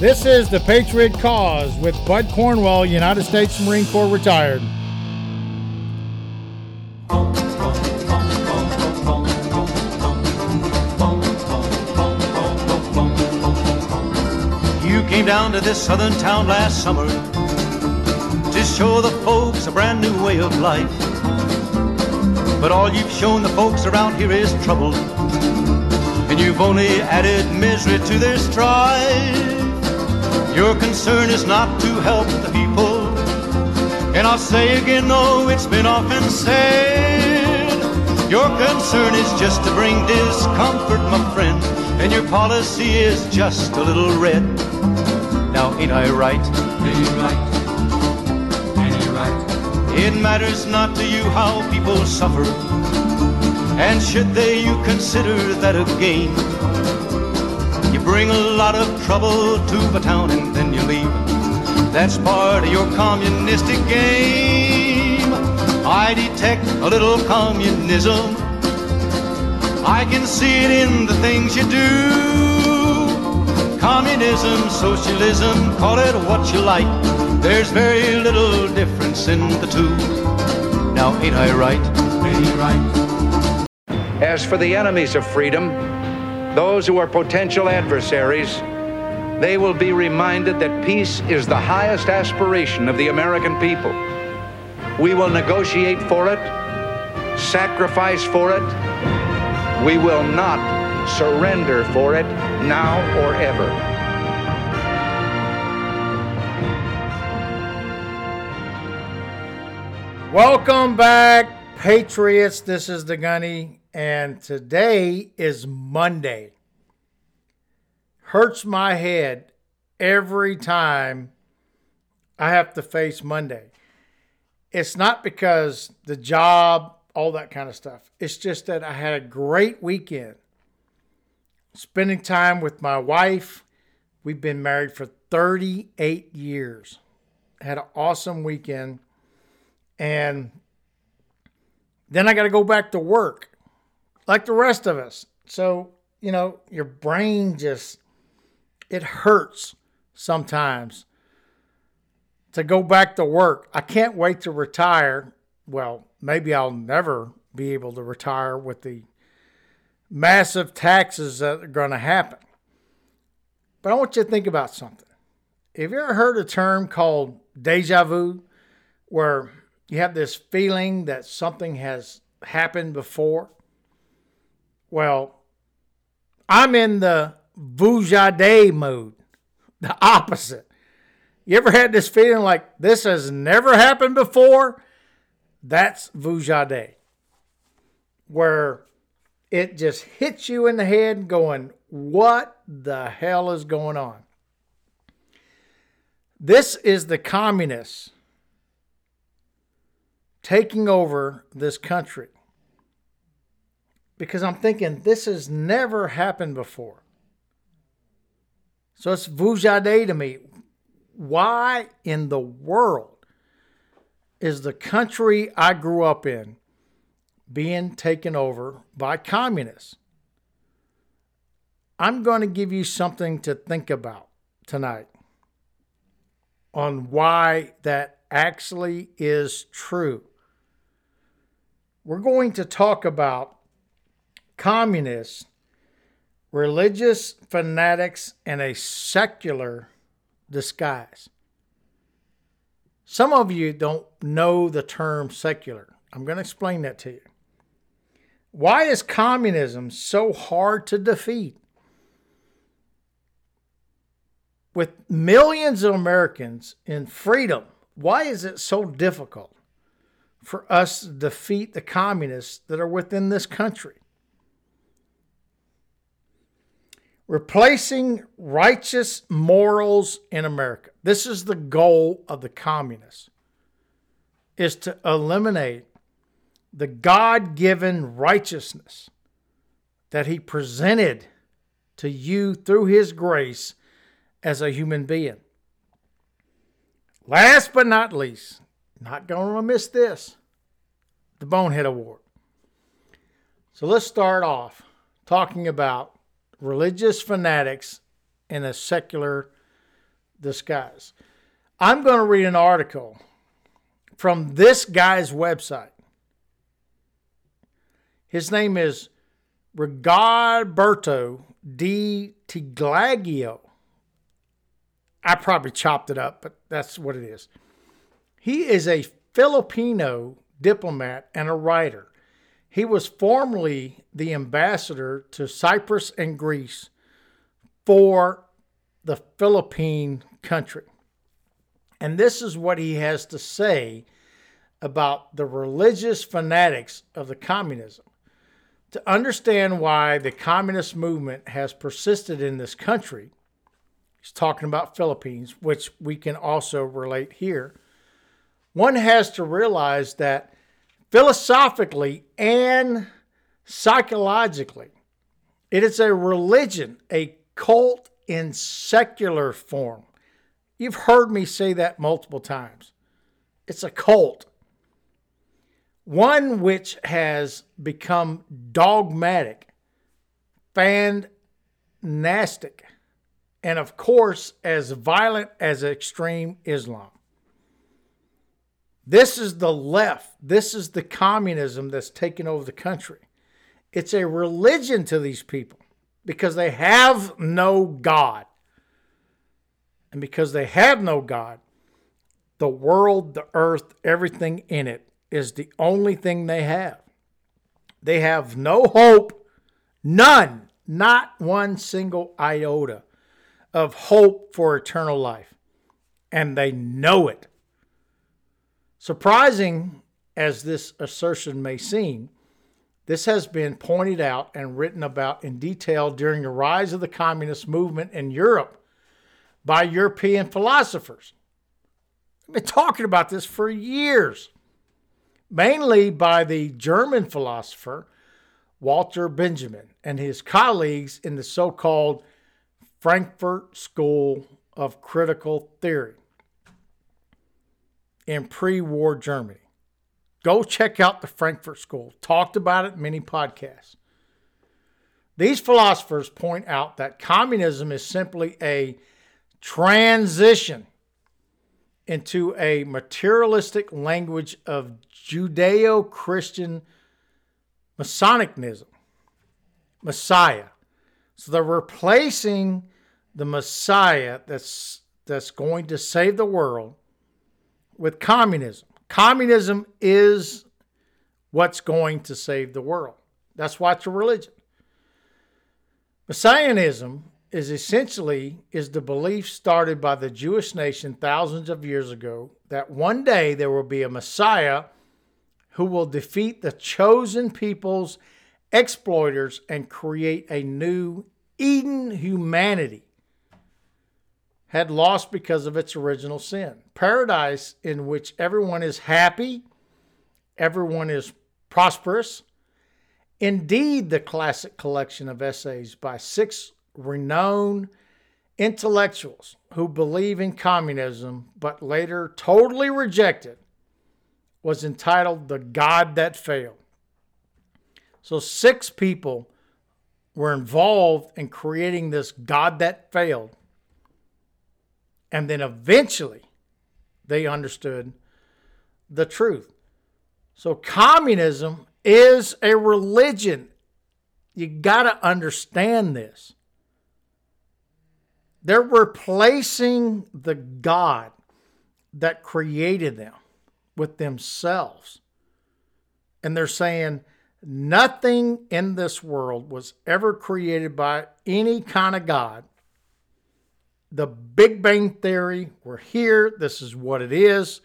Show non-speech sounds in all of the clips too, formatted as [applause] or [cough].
This is the Patriot Cause with Bud Cornwell, United States Marine Corps retired. You came down to this southern town last summer to show the folks a brand new way of life. But all you've shown the folks around here is trouble, and you've only added misery to their strife. Your concern is not to help the people, and I'll say again, though it's been often said, your concern is just to bring discomfort, my friend, and your policy is just a little red. Now, ain't I right? Ain't right? It matters not to you how people suffer. And should they, you consider that a gain. You bring a lot of trouble to the town and then you leave. That's part of your communistic game. I detect a little communism. I can see it in the things you do. Communism, socialism, call it what you like. There's very little difference in the two. Now, ain't I right? Ain't right? As for the enemies of freedom, those who are potential adversaries, they will be reminded that peace is the highest aspiration of the American people. We will negotiate for it, sacrifice for it. We will not surrender for it now or ever. Welcome back, Patriots. This is the Gunny, and today is Monday. Hurts my head every time I have to face Monday. It's not because the job, all that kind of stuff. It's just that I had a great weekend spending time with my wife. We've been married for 38 years. Had an awesome weekend. And then I got to go back to work like the rest of us. So, you know, your brain just, it hurts sometimes to go back to work. I can't wait to retire. Well, maybe I'll never be able to retire with the massive taxes that are going to happen. But I want you to think about something. Have you ever heard a term called deja vu, where you have this feeling that something has happened before? Well, I'm in the Vujade mode, the opposite. You ever had this feeling like this has never happened before? That's Vujade, where it just hits you in the head going, What the hell is going on? This is the communists taking over this country. Because I'm thinking this has never happened before. So it's Vujade to me. Why in the world is the country I grew up in being taken over by communists? I'm going to give you something to think about tonight on why that actually is true. We're going to talk about communists, religious fanatics, and a secular disguise. Some of you don't know the term secular. I'm going to explain that to you. Why is communism so hard to defeat? With millions of Americans in freedom, why is it so difficult for us to defeat the communists that are within this country? Replacing righteous morals in America. This is the goal of the communists is to eliminate the God-given righteousness that he presented to you through his grace as a human being. Last but not least, not going to miss this the Bonehead Award. So let's start off talking about religious fanatics in a secular disguise. I'm going to read an article from this guy's website. His name is Rigoberto di Tiglagio. I probably chopped it up, but that's what it is. He is a Filipino diplomat and a writer. He was formerly the ambassador to Cyprus and Greece for the Philippine country. And this is what he has to say about the religious fanatics of the communism. To understand why the communist movement has persisted in this country, he's talking about Philippines, which we can also relate here. One has to realize that philosophically and psychologically, it is a religion, a cult in secular form. You've heard me say that multiple times. It's a cult. One which has become dogmatic, fantastic, and of course, as violent as extreme Islam. This is the left. This is the communism that's taken over the country. It's a religion to these people because they have no God. And because they have no God, the world, the earth, everything in it is the only thing they have. They have no hope, none, not one single iota of hope for eternal life. And they know it. Surprising as this assertion may seem, this has been pointed out and written about in detail during the rise of the communist movement in Europe by European philosophers. I've been talking about this for years, mainly by the German philosopher Walter Benjamin and his colleagues in the so called Frankfurt School of Critical Theory in pre war Germany. Go check out the Frankfurt School. Talked about it in many podcasts. These philosophers point out that communism is simply a transition into a materialistic language of Judeo Christian Messianism, Messiah. So they're replacing the Messiah that's, that's going to save the world with communism. Communism is what's going to save the world. That's why it's a religion. Messianism is essentially is the belief started by the Jewish nation thousands of years ago that one day there will be a Messiah who will defeat the chosen people's exploiters and create a new Eden humanity had lost because of its original sin. Paradise in which everyone is happy, everyone is prosperous. Indeed, the classic collection of essays by six renowned intellectuals who believe in communism but later totally reject it was entitled The God That Failed. So, six people were involved in creating this God that failed and then eventually they understood the truth. So communism is a religion. You got to understand this. They're replacing the God that created them with themselves. And they're saying nothing in this world was ever created by any kind of God the Big Bang Theory. We're here. This is what it is.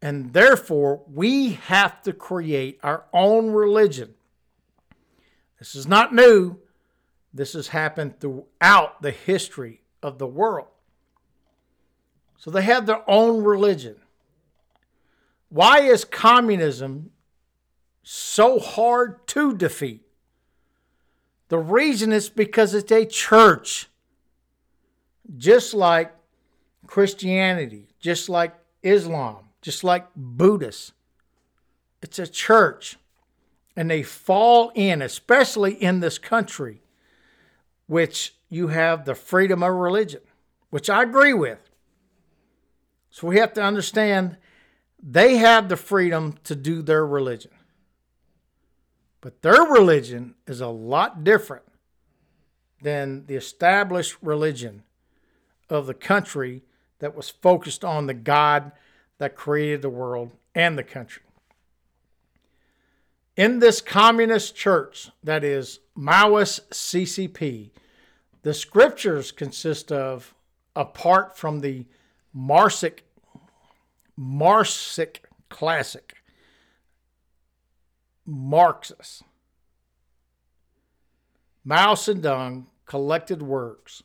And therefore, we have to create our own religion. This is not new. This has happened throughout the history of the world. So they have their own religion. Why is communism so hard to defeat? The reason is because it's a church just like Christianity, just like Islam, just like Buddhists. It's a church. and they fall in, especially in this country, which you have the freedom of religion, which I agree with. So we have to understand they have the freedom to do their religion. But their religion is a lot different than the established religion of the country that was focused on the God that created the world and the country. In this communist church, that is Maoist CCP, the scriptures consist of, apart from the Marsic, Marsic classic, Marxists, Mao Zedong collected works.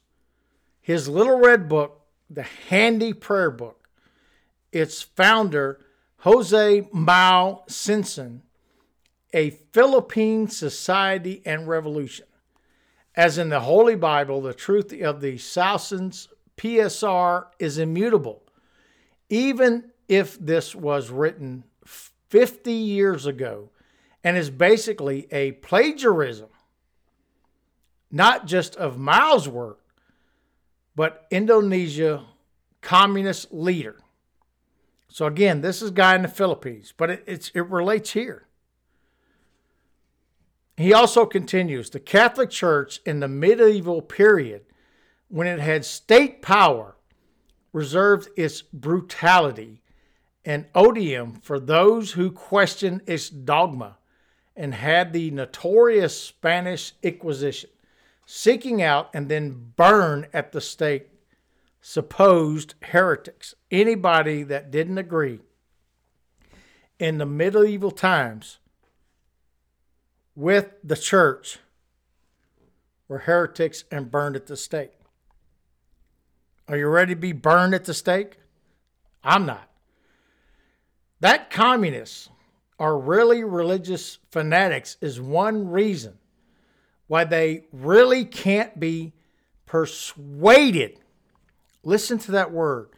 His little red book, the Handy Prayer Book, its founder, Jose Mao Simpson, a Philippine society and revolution. As in the Holy Bible, the truth of the Salson's PSR is immutable. Even if this was written 50 years ago and is basically a plagiarism, not just of Mao's work, but Indonesia communist leader. So again, this is guy in the Philippines, but it, it relates here. He also continues the Catholic Church in the medieval period, when it had state power, reserved its brutality and odium for those who questioned its dogma and had the notorious Spanish Inquisition, seeking out and then burn at the stake supposed heretics, anybody that didn't agree. In the medieval times, with the church were heretics and burned at the stake. Are you ready to be burned at the stake? I'm not. That communists are really religious fanatics is one reason why they really can't be persuaded. Listen to that word.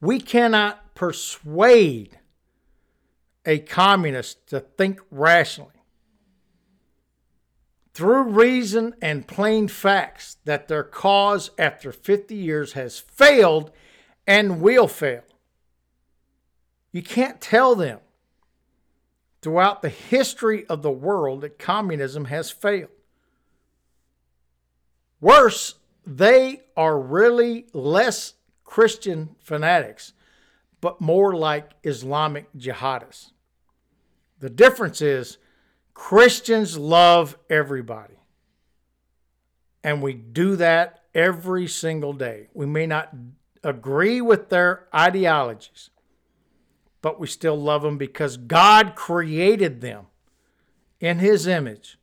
We cannot persuade a communist to think rationally through reason and plain facts that their cause after 50 years has failed and will fail. You can't tell them throughout the history of the world that communism has failed. Worse, they are really less Christian fanatics, but more like Islamic jihadists. The difference is Christians love everybody. And we do that every single day. We may not agree with their ideologies, but we still love them because God created them in His image.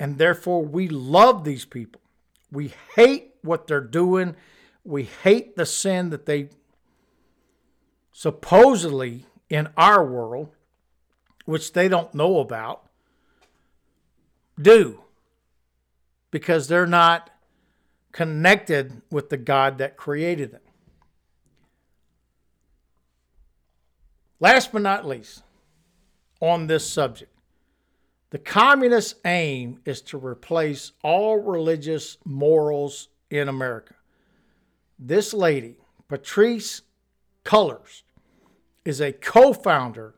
And therefore, we love these people. We hate what they're doing. We hate the sin that they supposedly in our world which they don't know about, do because they're not connected with the God that created them. Last but not least, on this subject, the communist aim is to replace all religious morals in America. This lady, Patrisse Cullors, is a co founder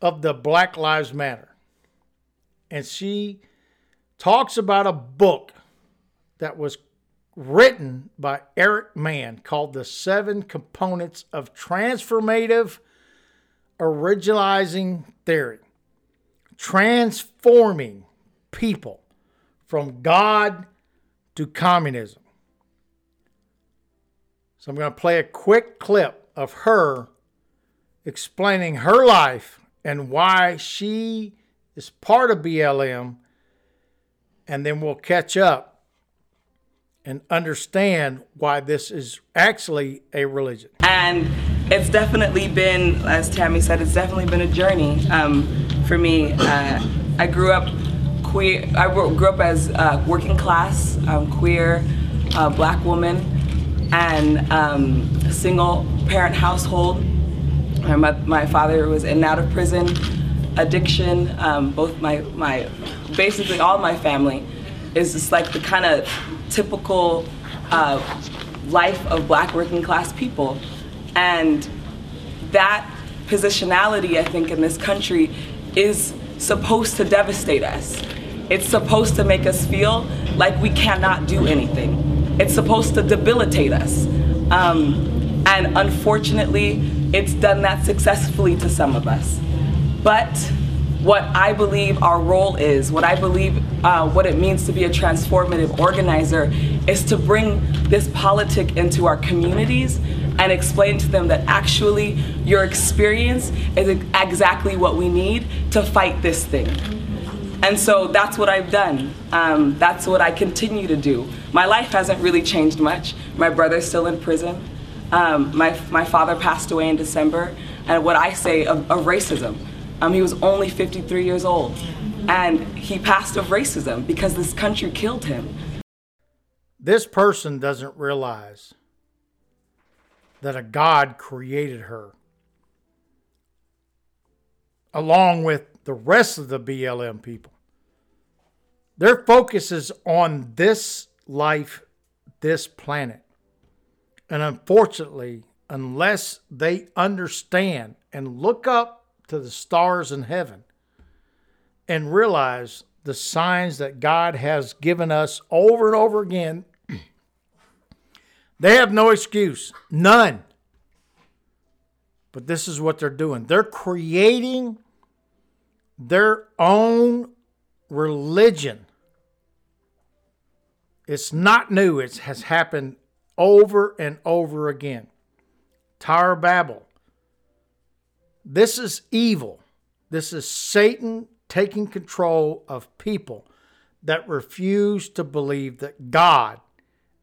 of the Black Lives Matter. And she talks about a book that was written by Eric Mann called The Seven Components of Transformative Organizing Theory Transforming People from God to Communism. So I'm going to play a quick clip of her explaining her life and why she is part of BLM, and then we'll catch up and understand why this is actually a religion. And it's definitely been, as Tammy said, it's definitely been a journey um, for me. Uh, I grew up queer. I grew up as uh, working class, um, queer, uh, black woman, and um, single parent household. My, my father was in and out of prison. addiction. Um, both my my basically all my family is just like the kind of typical uh, life of Black working class people, and that positionality I think in this country is supposed to devastate us. It's supposed to make us feel like we cannot do anything. It's supposed to debilitate us. Um, and unfortunately, it's done that successfully to some of us. But what I believe our role is, what I believe uh, what it means to be a transformative organizer, is to bring this politic into our communities and explain to them that actually your experience is exactly what we need to fight this thing. And so that's what I've done. Um, that's what I continue to do. My life hasn't really changed much. My brother's still in prison. Um, my, my father passed away in December, and what I say of, of racism. Um, he was only 53 years old, and he passed of racism because this country killed him. This person doesn't realize that a God created her, along with the rest of the BLM people. Their focus is on this life, this planet. And unfortunately, unless they understand and look up to the stars in heaven and realize the signs that God has given us over and over again, they have no excuse. None. But this is what they're doing. They're creating their own religion. It's not new, it has happened over and over again. Tower Babel. This is evil. This is Satan taking control of people that refuse to believe that God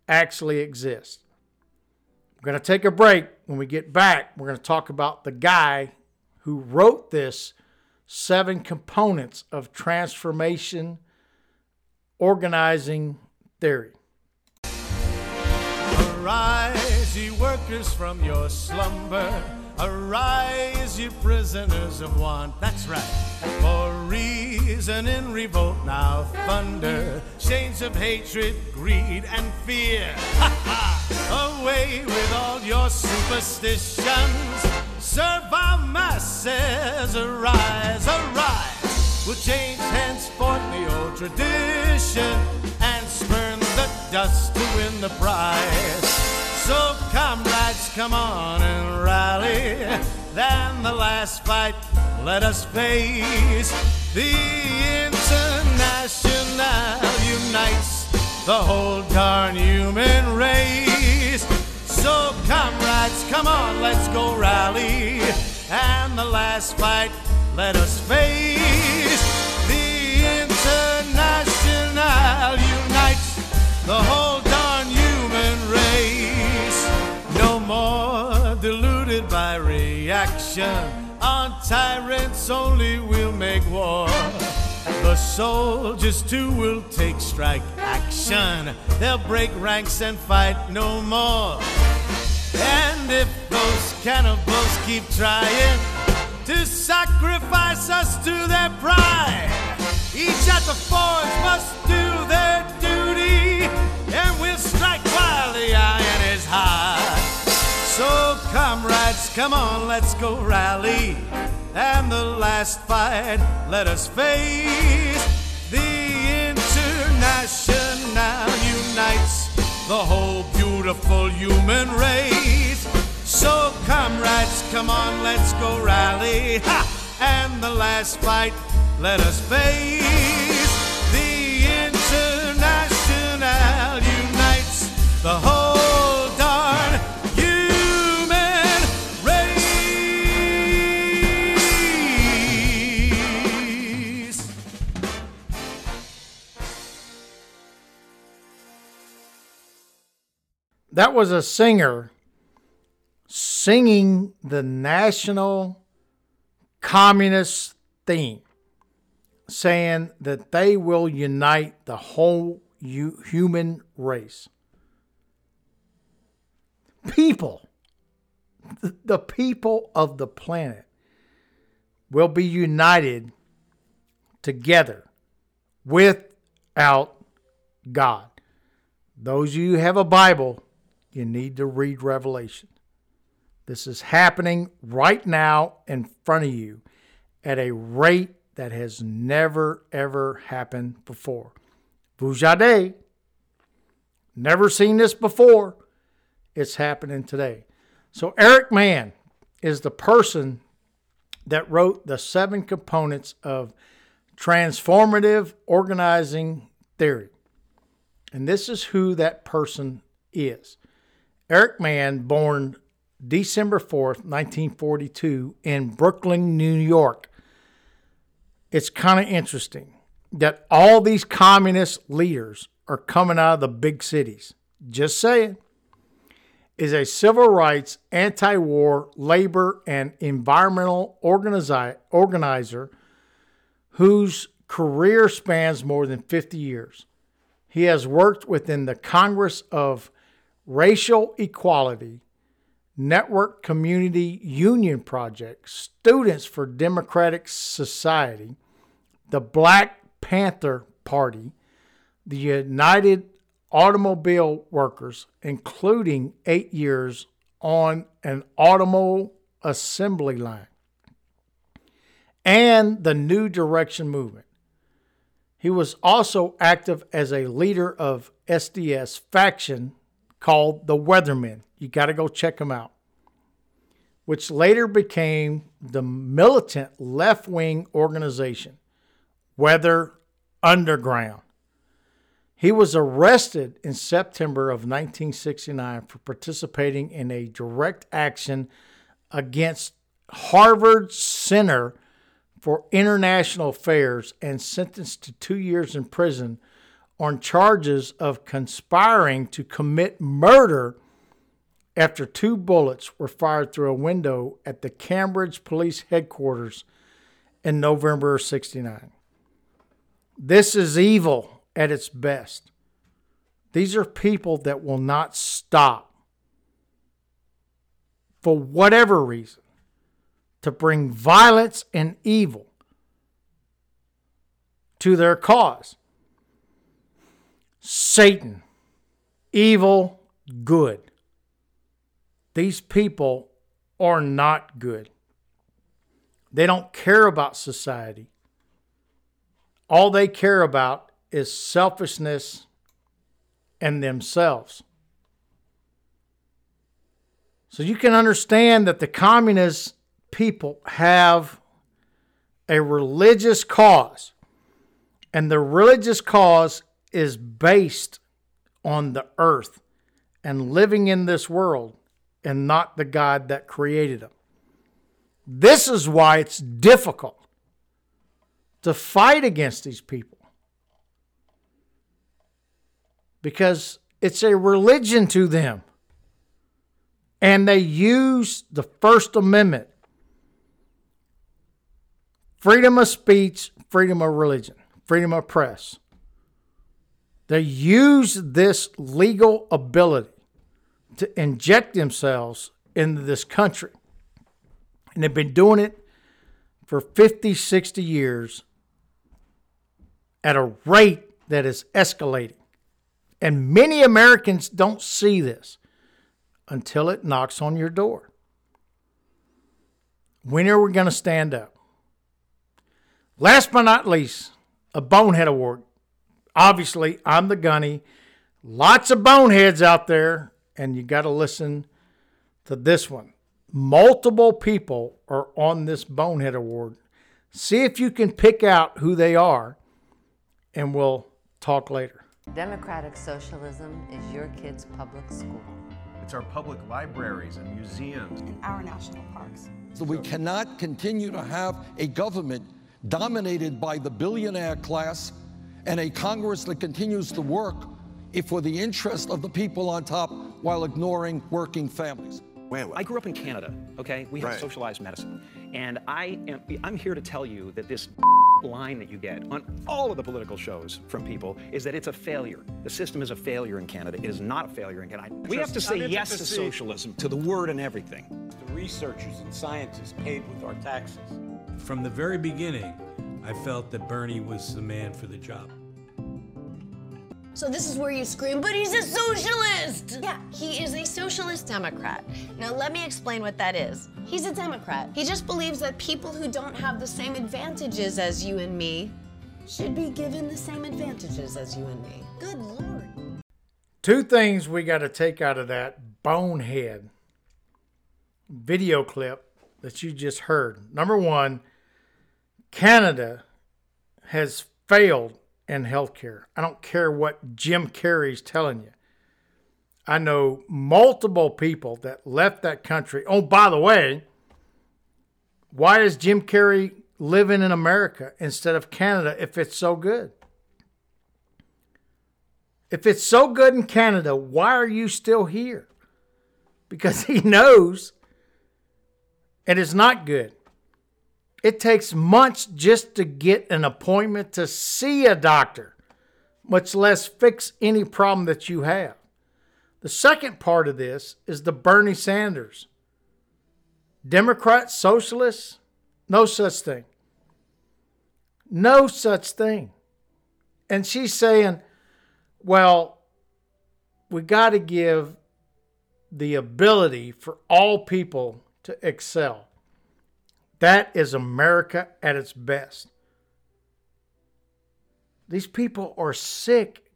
actually exists. We're going to take a break. When we get back, we're going to talk about the guy who wrote this seven components of transformation organizing theory. Arise, ye workers, from your slumber. Arise, ye prisoners of want. That's right. For reason in revolt now thunder. Chains of hatred, greed, and fear. Away with all your superstitions. Serve our masses. Arise, arise. We'll change henceforth the old tradition and spurn the dust to win the prize. So, comrades, come on and rally. Then the last fight, let us face. The International unites the whole darn human race. Come on, let's go rally. And the last fight, let us face. The International unites the whole darn human race. No more deluded by reaction. On tyrants only we'll make war. The soldiers too will take strike action. They'll break ranks and fight no more. And if those cannibals keep trying to sacrifice us to their pride, each at the forge must do their duty, and we'll strike while the iron is hot. So, comrades, come on, let's go rally. And the last fight, let us face. The International unites the whole beautiful human race. Come on, let's go rally. Ha! And the last fight, let us face. The International unites the whole darn human race. That was a singer singing the national communist theme, saying that they will unite the whole hu- human race. People, the people of the planet, will be united together without God. Those of you who have a Bible, you need to read Revelation. This is happening right now in front of you at a rate that has never, ever happened before. Vujade, never seen this before. It's happening today. So, Eric Mann is the person that wrote the seven components of transformative organizing theory. And this is who that person is. Eric Mann, born December 4th, 1942, in Brooklyn, New York. It's kind of interesting that all these communist leaders are coming out of the big cities. Just saying. Is a civil rights, anti war, labor, and environmental organizi- organizer whose career spans more than 50 years. He has worked within the Congress of Racial Equality, Newark Community Union Project, Students for Democratic Society, the Black Panther Party, the United Automobile Workers, including eight years on an automobile assembly line, and the New Direction Movement. He was also active as a leader of SDS faction called the Weathermen. You got to go check them out. Which later became the militant left wing organization, Weather Underground. He was arrested in September of 1969 for participating in a direct action against Harvard Center for International Affairs and sentenced to two years in prison on charges of conspiring to commit murder after two bullets were fired through a window at the Cambridge Police Headquarters in November of 69. This is evil at its best. These are people that will not stop for whatever reason to bring violence and evil to their cause. Satan, evil, good. These people are not good. They don't care about society. All they care about is selfishness and themselves. So you can understand that the communist people have a religious cause, and the religious cause is based on the earth and living in this world and not the God that created them. This is why it's difficult to fight against these people because it's a religion to them. And they use the First Amendment freedom of speech, freedom of religion, freedom of press. They use this legal ability to inject themselves into this country. And they've been doing it for 50, 60 years at a rate that is escalating. And many Americans don't see this until it knocks on your door. When are we going to stand up? Last but not least, a Bonehead Award. Obviously, I'm the gunny. Lots of boneheads out there, and you got to listen to this one. Multiple people are on this Bonehead Award. See if you can pick out who they are, and we'll talk later. Democratic socialism is your kid's public school. It's our public libraries and museums. and our national parks. So we cannot continue to have a government dominated by the billionaire class and a Congress that continues to work if for the interest of the people on top while ignoring working families. I grew up in Canada, okay? We have Right. socialized medicine. And I am I'm here to tell you that this [laughs] line that you get on all of the political shows from people is that it's a failure. The system is a failure in Canada. It is not a failure in Canada. We have to say yes to socialism, to the word and everything. The researchers and scientists paid with our taxes. from the very beginning, I felt that Bernie was the man for the job. So this is where you scream, but he's a socialist! Yeah, he is a socialist Democrat. Now let me explain what that is. He's a Democrat. He just believes that people who don't have the same advantages as you and me should be given the same advantages as you and me. Good lord. Two things we got to take out of that bonehead video clip that you just heard. Number one, Canada has failed in healthcare. I don't care what Jim Carrey's telling you. I know multiple people that left that country. Oh, by the way, why is Jim Carrey living in America instead of Canada if it's so good? If it's so good in Canada, why are you still here? Because [laughs] he knows it is not good. It takes months just to get an appointment to see a doctor, much less fix any problem that you have. The second part of this is the Bernie Sanders. Democrats, socialists, no such thing. No such thing. And she's saying, well, we got to give the ability for all people to excel. That is America at its best. These people are sick.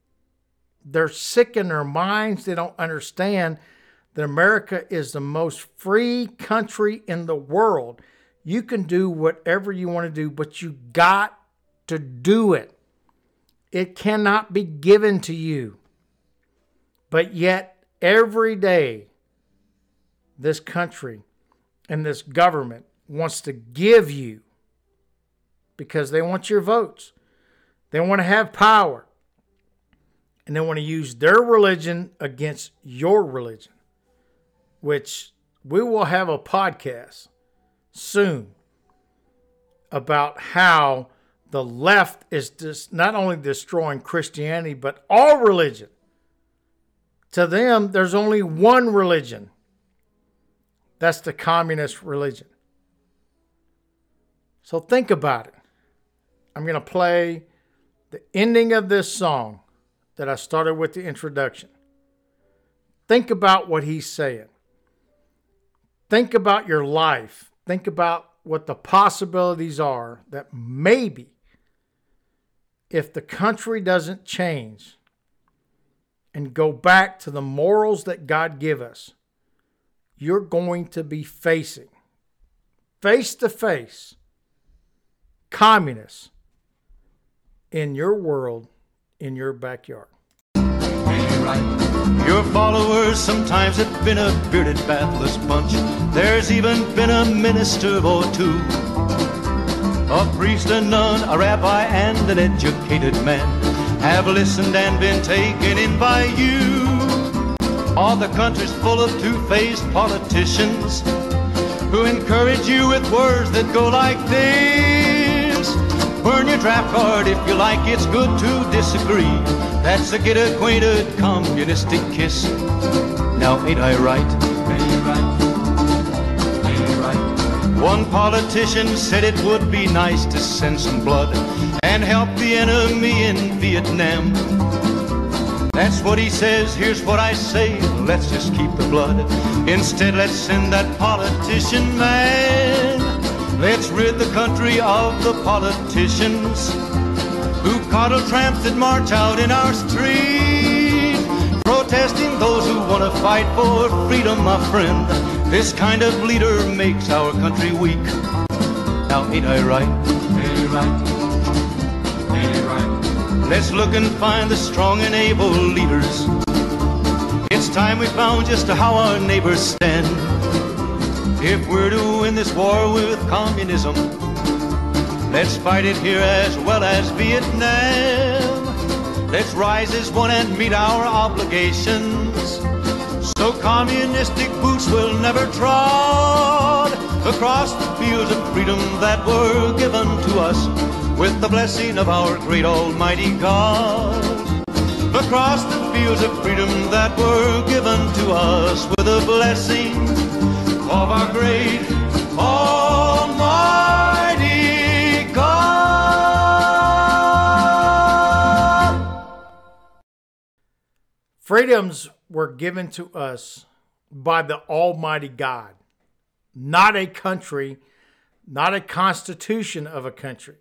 They're sick in their minds. They don't understand that America is the most free country in the world. You can do whatever you want to do, but you got to do it. It cannot be given to you. But yet, every day, this country and this government wants to give you because they want your votes. They want to have power. And they want to use their religion against your religion, which we will have a podcast soon about how the left is just not only destroying Christianity, but all religion. To them, there's only one religion. That's the communist religion. So think about it. I'm going to play the ending of this song that I started with the introduction. Think about what he's saying. Think about your life. Think about what the possibilities are that maybe if the country doesn't change and go back to the morals that God give us, you're going to be facing face to face communists in your world, in your backyard. Your followers sometimes have been a bearded, bathless bunch. There's even been a minister or two. A priest, a nun, a rabbi, and an educated man have listened and been taken in by you. All the country's full of two-faced politicians who encourage you with words that go like this. Burn your draft card if you like, it's good to disagree. That's a get acquainted communistic kiss. Now ain't I right? Ain't I right? One politician said it would be nice to send some blood and help the enemy in Vietnam. That's what he says, here's what I say, let's just keep the blood. Instead, let's send that politician man. Let's rid the country of the politicians who coddle tramps that march out in our street, protesting those who want to fight for freedom, my friend. This kind of leader makes our country weak. Now, ain't I right? Ain't I right? Ain't I right? Let's look and find the strong and able leaders. It's time we found just how our neighbors stand. If we're to win this war with communism, let's fight it here as well as Vietnam. Let's rise as one and meet our obligations. So communistic boots will never trod across the fields of freedom that were given to us with the blessing of our great almighty God. Across the fields of freedom that were given to us with the blessing of our great freedoms were given to us by the Almighty God, not a country, not a constitution of a country,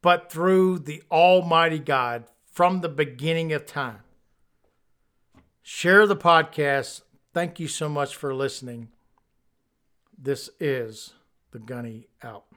but through the Almighty God from the beginning of time. Share the podcast. Thank you so much for listening. This is the Gunny out.